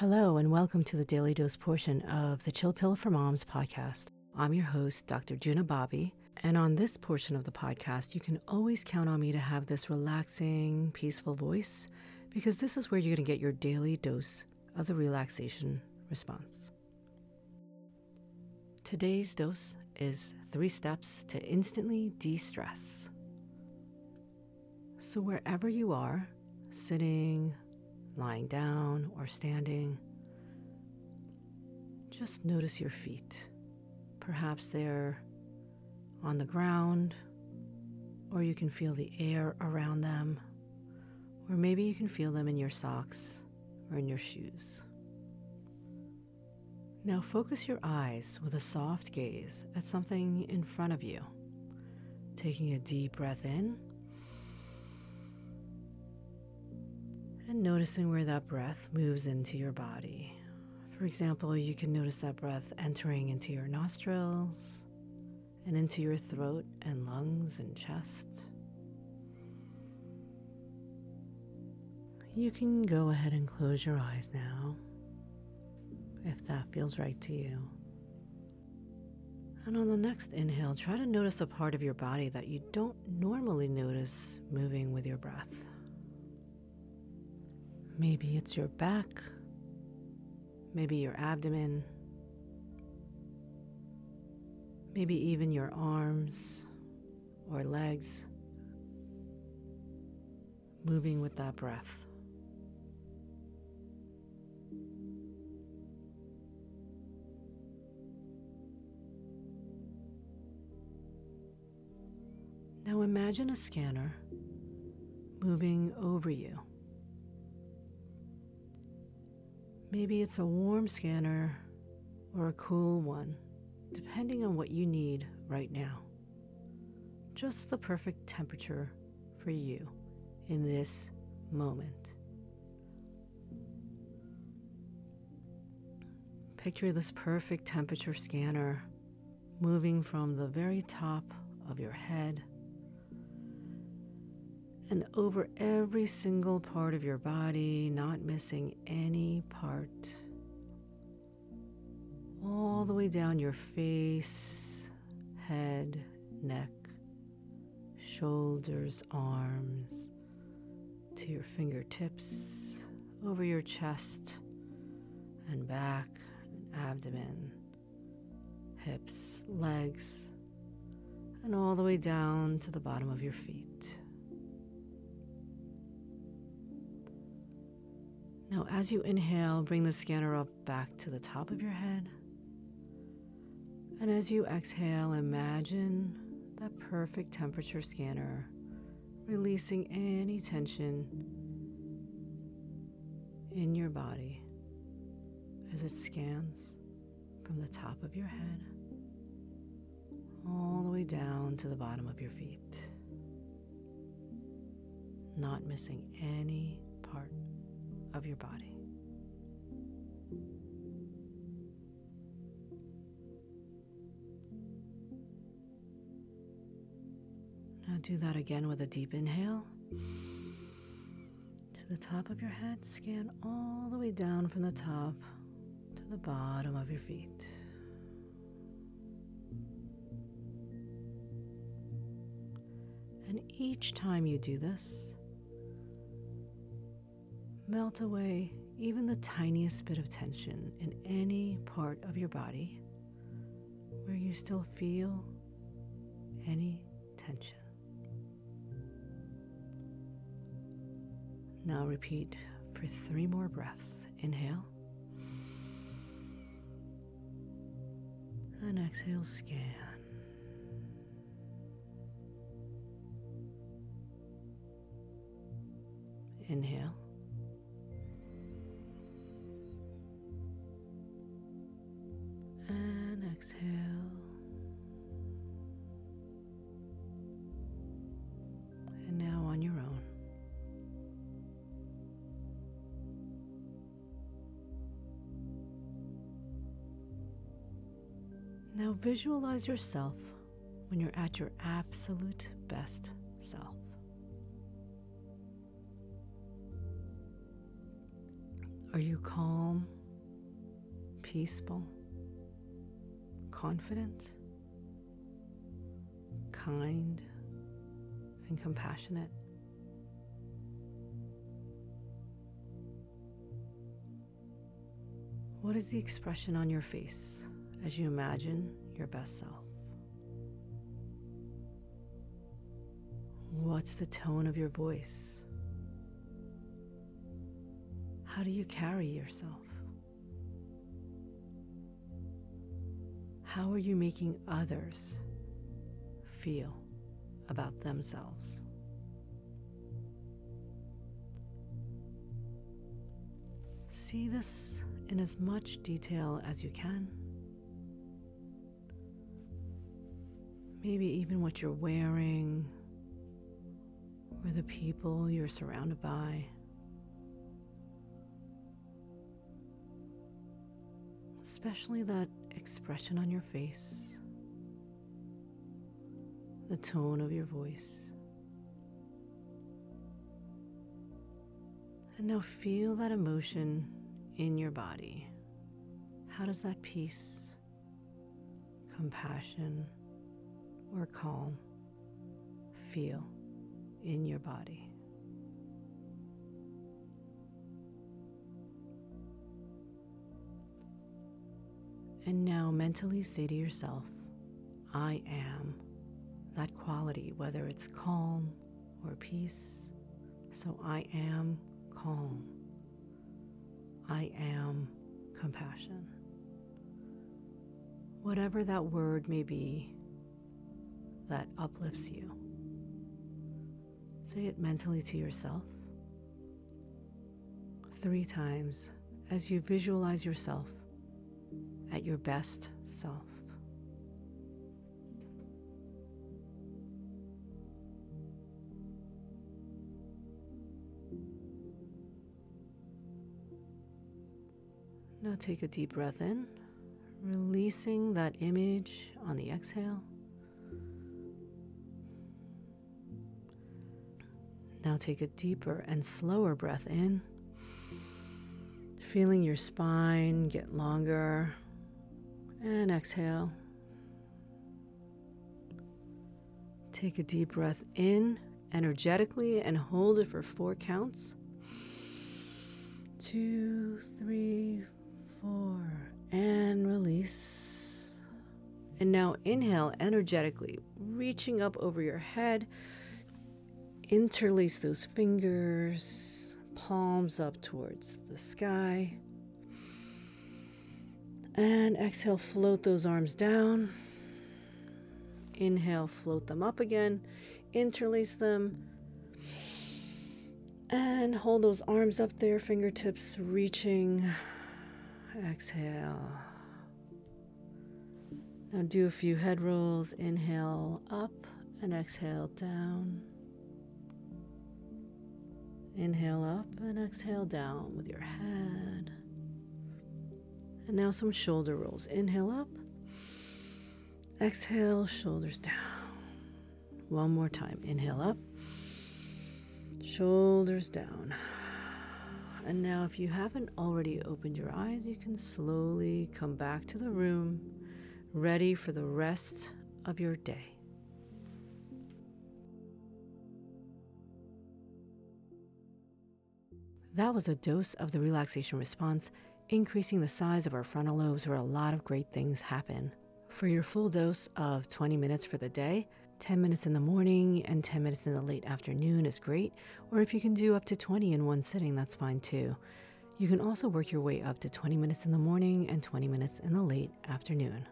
Hello, and welcome to the Daily Dose portion of the Chill Pill for Moms podcast. I'm your host, Dr. Juna Bobby, and on this portion of the podcast, you can always count on me to have this relaxing, peaceful voice because this is where you're going to get your daily dose of the relaxation response. Today's dose is three steps to instantly de stress. So, wherever you are, sitting, lying down, or standing, just notice your feet. Perhaps they're on the ground, or you can feel the air around them, or maybe you can feel them in your socks or in your shoes. Now focus your eyes with a soft gaze at something in front of you. Taking a deep breath in and noticing where that breath moves into your body. For example, you can notice that breath entering into your nostrils and into your throat and lungs and chest. You can go ahead and close your eyes now if that feels right to you. And on the next inhale, try to notice a part of your body that you don't normally notice moving with your breath. Maybe it's your back maybe your abdomen, maybe even your arms or legs, moving with that breath. Now imagine a scanner moving over you. Maybe it's a warm scanner or a cool one, depending on what you need right now. Just the perfect temperature for you in this moment. Picture this perfect temperature scanner moving from the very top of your head and over every single part of your body, not missing any part. All the way down your face, head, neck, shoulders, arms, to your fingertips, over your chest and back, and abdomen, hips, legs, and all the way down to the bottom of your feet. Now, as you inhale, bring the scanner up back to the top of your head. And as you exhale, imagine that perfect temperature scanner releasing any tension in your body as it scans from the top of your head all the way down to the bottom of your feet, not missing any part of your body. Now do that again with a deep inhale. To the top of your head, scan all the way down from the top to the bottom of your feet. And each time you do this, melt away even the tiniest bit of tension in any part of your body where you still feel any tension. Now repeat for three more breaths. Inhale. And exhale, scan. Inhale. Exhale. And now on your own. Now visualize yourself when you're at your absolute best self. Are you calm, peaceful, confident, kind, and compassionate? What is the expression on your face as you imagine your best self? What's the tone of your voice? How do you carry yourself? How are you making others feel about themselves? See this in as much detail as you can. Maybe even what you're wearing or the people you're surrounded by. Especially that expression on your face, the tone of your voice. And now feel that emotion in your body. How does that peace, compassion, or calm feel in your body? And now mentally say to yourself, I am that quality, whether it's calm or peace. So I am calm. I am compassion. Whatever that word may be that uplifts you, say it mentally to yourself three times as you visualize yourself at your best self. Now take a deep breath in, releasing that image on the exhale. Now take a deeper and slower breath in, feeling your spine get longer. And exhale. Take a deep breath in energetically and hold it for four counts. Two, three, four, and release. And now inhale energetically, reaching up over your head. Interlace those fingers, palms up towards the sky. And exhale, float those arms down. Inhale, float them up again. Interlace them. And hold those arms up there, fingertips reaching Exhale. Now do a few head rolls. Inhale up and exhale down. Inhale up and exhale down with your head. And now some shoulder rolls. Inhale up. Exhale, shoulders down. One more time. Inhale up. Shoulders down. And now, if you haven't already opened your eyes, you can slowly come back to the room, ready for the rest of your day. That was a dose of the relaxation response, increasing the size of our frontal lobes where a lot of great things happen. For your full dose of 20 minutes for the day, 10 minutes in the morning and 10 minutes in the late afternoon is great, or if you can do up to 20 in one sitting, that's fine too. You can also work your way up to 20 minutes in the morning and 20 minutes in the late afternoon.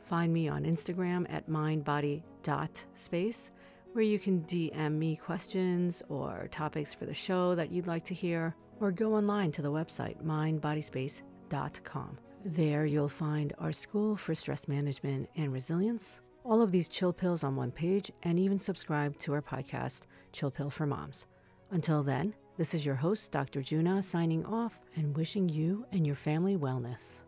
Find me on Instagram at mindbody.space, where you can DM me questions or topics for the show that you'd like to hear, or go online to the website mindbodyspace.com. There you'll find our school for stress management and resilience all of these chill pills on one page, and even subscribe to our podcast, Chill Pill for Moms. Until then, this is your host, Dr. Juna, signing off and wishing you and your family wellness.